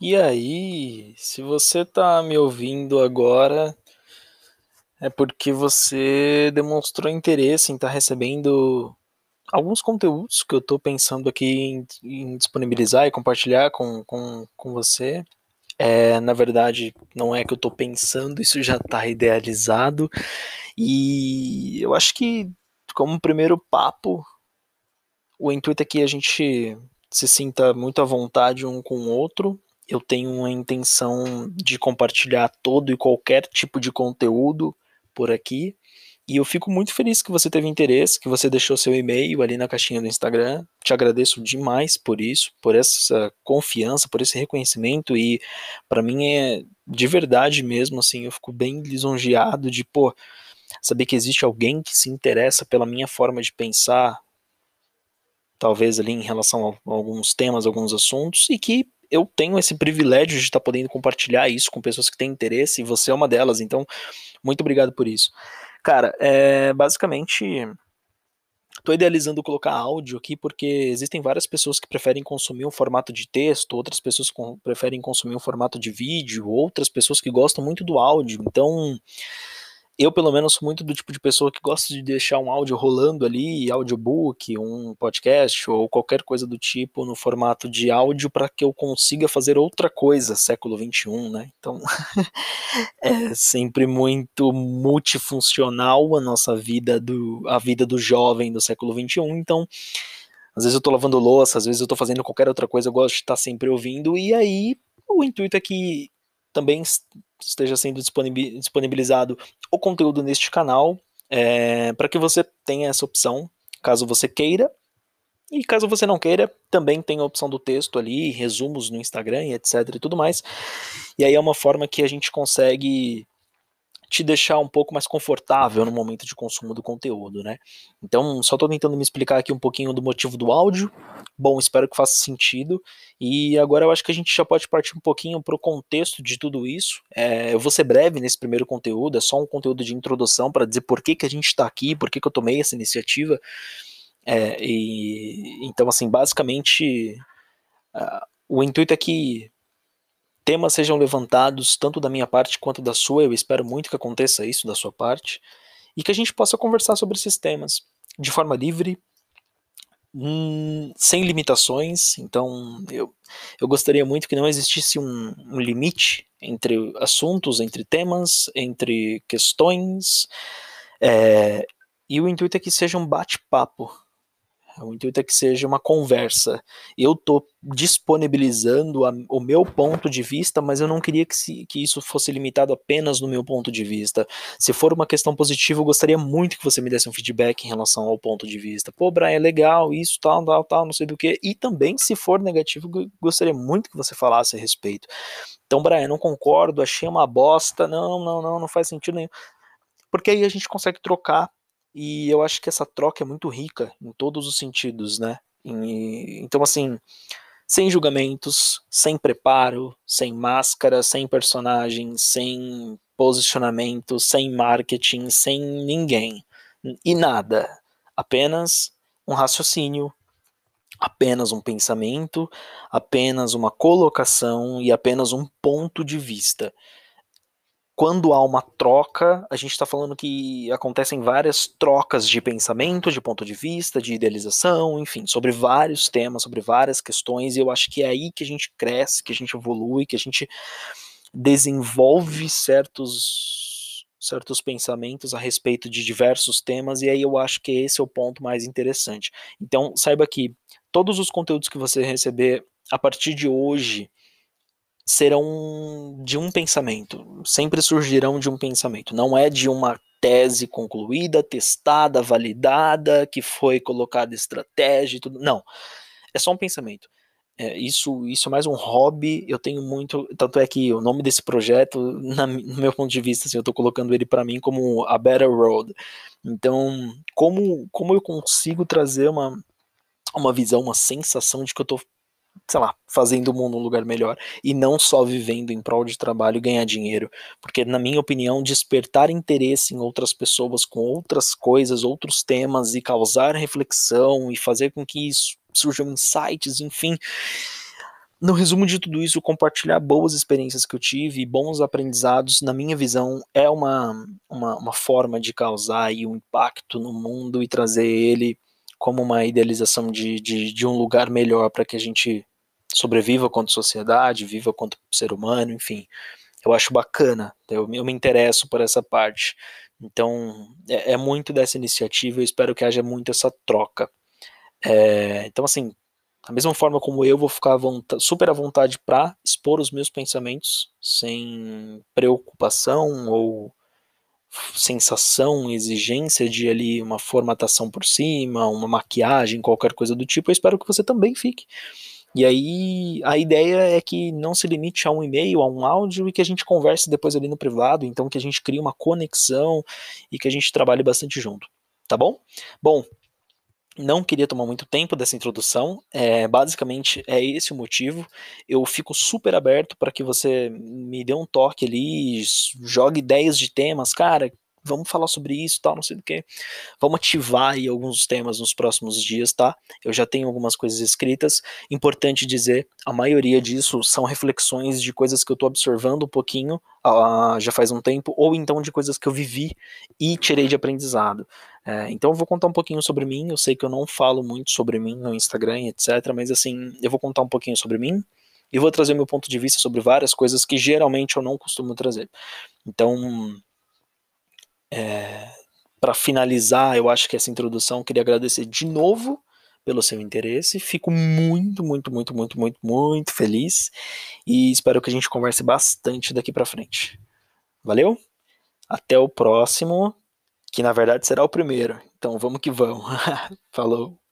E aí, se você tá me ouvindo agora, é porque você demonstrou interesse em estar tá recebendo alguns conteúdos que eu estou pensando aqui em, em, disponibilizar e compartilhar com, com, com você. É, na verdade, não é que eu estou pensando, isso já está idealizado. E eu acho que, como primeiro papo, o intuito é que a gente se sinta muito à vontade um com o outro, eu tenho uma intenção de compartilhar todo e qualquer tipo de conteúdo por aqui. E eu fico muito feliz que você teve interesse, que você deixou seu e-mail ali na caixinha do Instagram. Te agradeço demais por isso, por essa confiança, por esse reconhecimento e para mim é de verdade mesmo assim, eu fico bem lisonjeado de, pô, saber que existe alguém que se interessa pela minha forma de pensar, talvez ali em relação a alguns temas, alguns assuntos e que eu tenho esse privilégio de estar podendo compartilhar isso com pessoas que têm interesse, e você é uma delas, então, muito obrigado por isso. Cara, é, basicamente, estou idealizando colocar áudio aqui porque existem várias pessoas que preferem consumir um formato de texto, outras pessoas com, preferem consumir um formato de vídeo, outras pessoas que gostam muito do áudio, então eu, pelo menos, sou muito do tipo de pessoa que gosta de deixar um áudio rolando ali, audiobook, um podcast ou qualquer coisa do tipo no formato de áudio para que eu consiga fazer outra coisa, século XXI, né? Então, é sempre muito multifuncional a nossa vida, do, a vida do jovem do século XXI, então. Às vezes eu tô lavando louça, às vezes eu tô fazendo qualquer outra coisa, eu gosto de estar sempre ouvindo, e aí o intuito é que também esteja sendo disponibilizado o conteúdo neste canal, é, para que você tenha essa opção, caso você queira. E caso você não queira, também tem a opção do texto ali, resumos no Instagram e etc e tudo mais. E aí é uma forma que a gente consegue te deixar um pouco mais confortável no momento de consumo do conteúdo, né? Então, só estou tentando me explicar aqui um pouquinho do motivo do áudio. Bom, espero que faça sentido. E agora eu acho que a gente já pode partir um pouquinho para o contexto de tudo isso. É, eu vou ser breve nesse primeiro conteúdo, é só um conteúdo de introdução para dizer por que, que a gente está aqui, por que, que eu tomei essa iniciativa. É, e, então, assim, basicamente, uh, o intuito é que temas sejam levantados, tanto da minha parte quanto da sua. Eu espero muito que aconteça isso da sua parte. E que a gente possa conversar sobre esses temas de forma livre, hum, sem limitações. Então, eu, eu gostaria muito que não existisse um, um limite entre assuntos, entre temas, entre questões. É, e o intuito é que seja um bate-papo o intuito é que seja uma conversa. Eu estou disponibilizando a, o meu ponto de vista, mas eu não queria que, se, que isso fosse limitado apenas no meu ponto de vista. Se for uma questão positiva, eu gostaria muito que você me desse um feedback em relação ao ponto de vista. Pô, Brian, é legal, isso, tal, tal, tal, não sei do que. E também, se for negativo, gostaria muito que você falasse a respeito. Então, Brian, não concordo, achei uma bosta, não, não, não, não faz sentido nenhum. Porque aí a gente consegue trocar e eu acho que essa troca é muito rica em todos os sentidos, né? E, então, assim, sem julgamentos, sem preparo, sem máscara, sem personagem, sem posicionamento, sem marketing, sem ninguém. E nada. Apenas um raciocínio, apenas um pensamento, apenas uma colocação e apenas um ponto de vista quando há uma troca, a gente está falando que acontecem várias trocas de pensamento, de ponto de vista, de idealização, enfim, sobre vários temas, sobre várias questões, e eu acho que é aí que a gente cresce, que a gente evolui, que a gente desenvolve certos, certos pensamentos a respeito de diversos temas, e aí eu acho que esse é o ponto mais interessante. Então, saiba que todos os conteúdos que você receber a partir de hoje, serão de um pensamento, sempre surgirão de um pensamento, não é de uma tese concluída, testada, validada, que foi colocada estratégia e tudo, não, é só um pensamento. É, isso, isso é mais um hobby, eu tenho muito, tanto é que o nome desse projeto, na, no meu ponto de vista, assim, eu estou colocando ele para mim como a Better Road. Então, como, como eu consigo trazer uma, uma visão, uma sensação de que eu estou sei lá, fazendo o mundo um lugar melhor e não só vivendo em prol de trabalho e ganhar dinheiro, porque na minha opinião, despertar interesse em outras pessoas com outras coisas, outros temas e causar reflexão e fazer com que isso surjam insights, enfim, no resumo de tudo isso, compartilhar boas experiências que eu tive, bons aprendizados, na minha visão, é uma, uma, uma forma de causar um impacto no mundo e trazer ele como uma idealização de, de, de um lugar melhor para que a gente sobreviva quanto sociedade, viva quanto ser humano, enfim. Eu acho bacana, eu, eu me interesso por essa parte. Então, é, é, muito dessa iniciativa, eu espero que haja muito essa troca. É, então, assim, da mesma forma como eu vou ficar vontade, super à vontade para expor os meus pensamentos, sem preocupação ou sensação, exigência de ali uma formatação por cima, uma maquiagem, qualquer coisa do tipo, eu espero que você também fique. E aí a ideia é que não se limite a um e-mail, a um áudio e que a gente converse depois ali no privado, então que a gente crie uma conexão e que a gente trabalhe bastante junto, tá bom? Bom, não queria tomar muito tempo dessa introdução, é, basicamente é esse o motivo. Eu fico super aberto para que você me dê um toque ali, jogue ideias de temas, cara, vamos falar sobre isso, tal, não sei do que. Vamos ativar aí alguns temas nos próximos dias, tá? Eu já tenho algumas coisas escritas. Importante dizer, a maioria disso são reflexões de coisas que eu tô observando um pouquinho uh, já faz um tempo, ou então de coisas que eu vivi e tirei de aprendizado. É, então eu vou contar um pouquinho sobre mim. Eu sei que eu não falo muito sobre mim no Instagram, etc. Mas assim, eu vou contar um pouquinho sobre mim e vou trazer meu ponto de vista sobre várias coisas que geralmente eu não costumo trazer. Então, é, para finalizar, eu acho que essa introdução, queria agradecer de novo pelo seu interesse. Fico muito, muito, muito, muito, muito, muito feliz e espero que a gente converse bastante daqui para frente. Valeu? Até o próximo, que na verdade será o primeiro. Então vamos que vamos. Falou.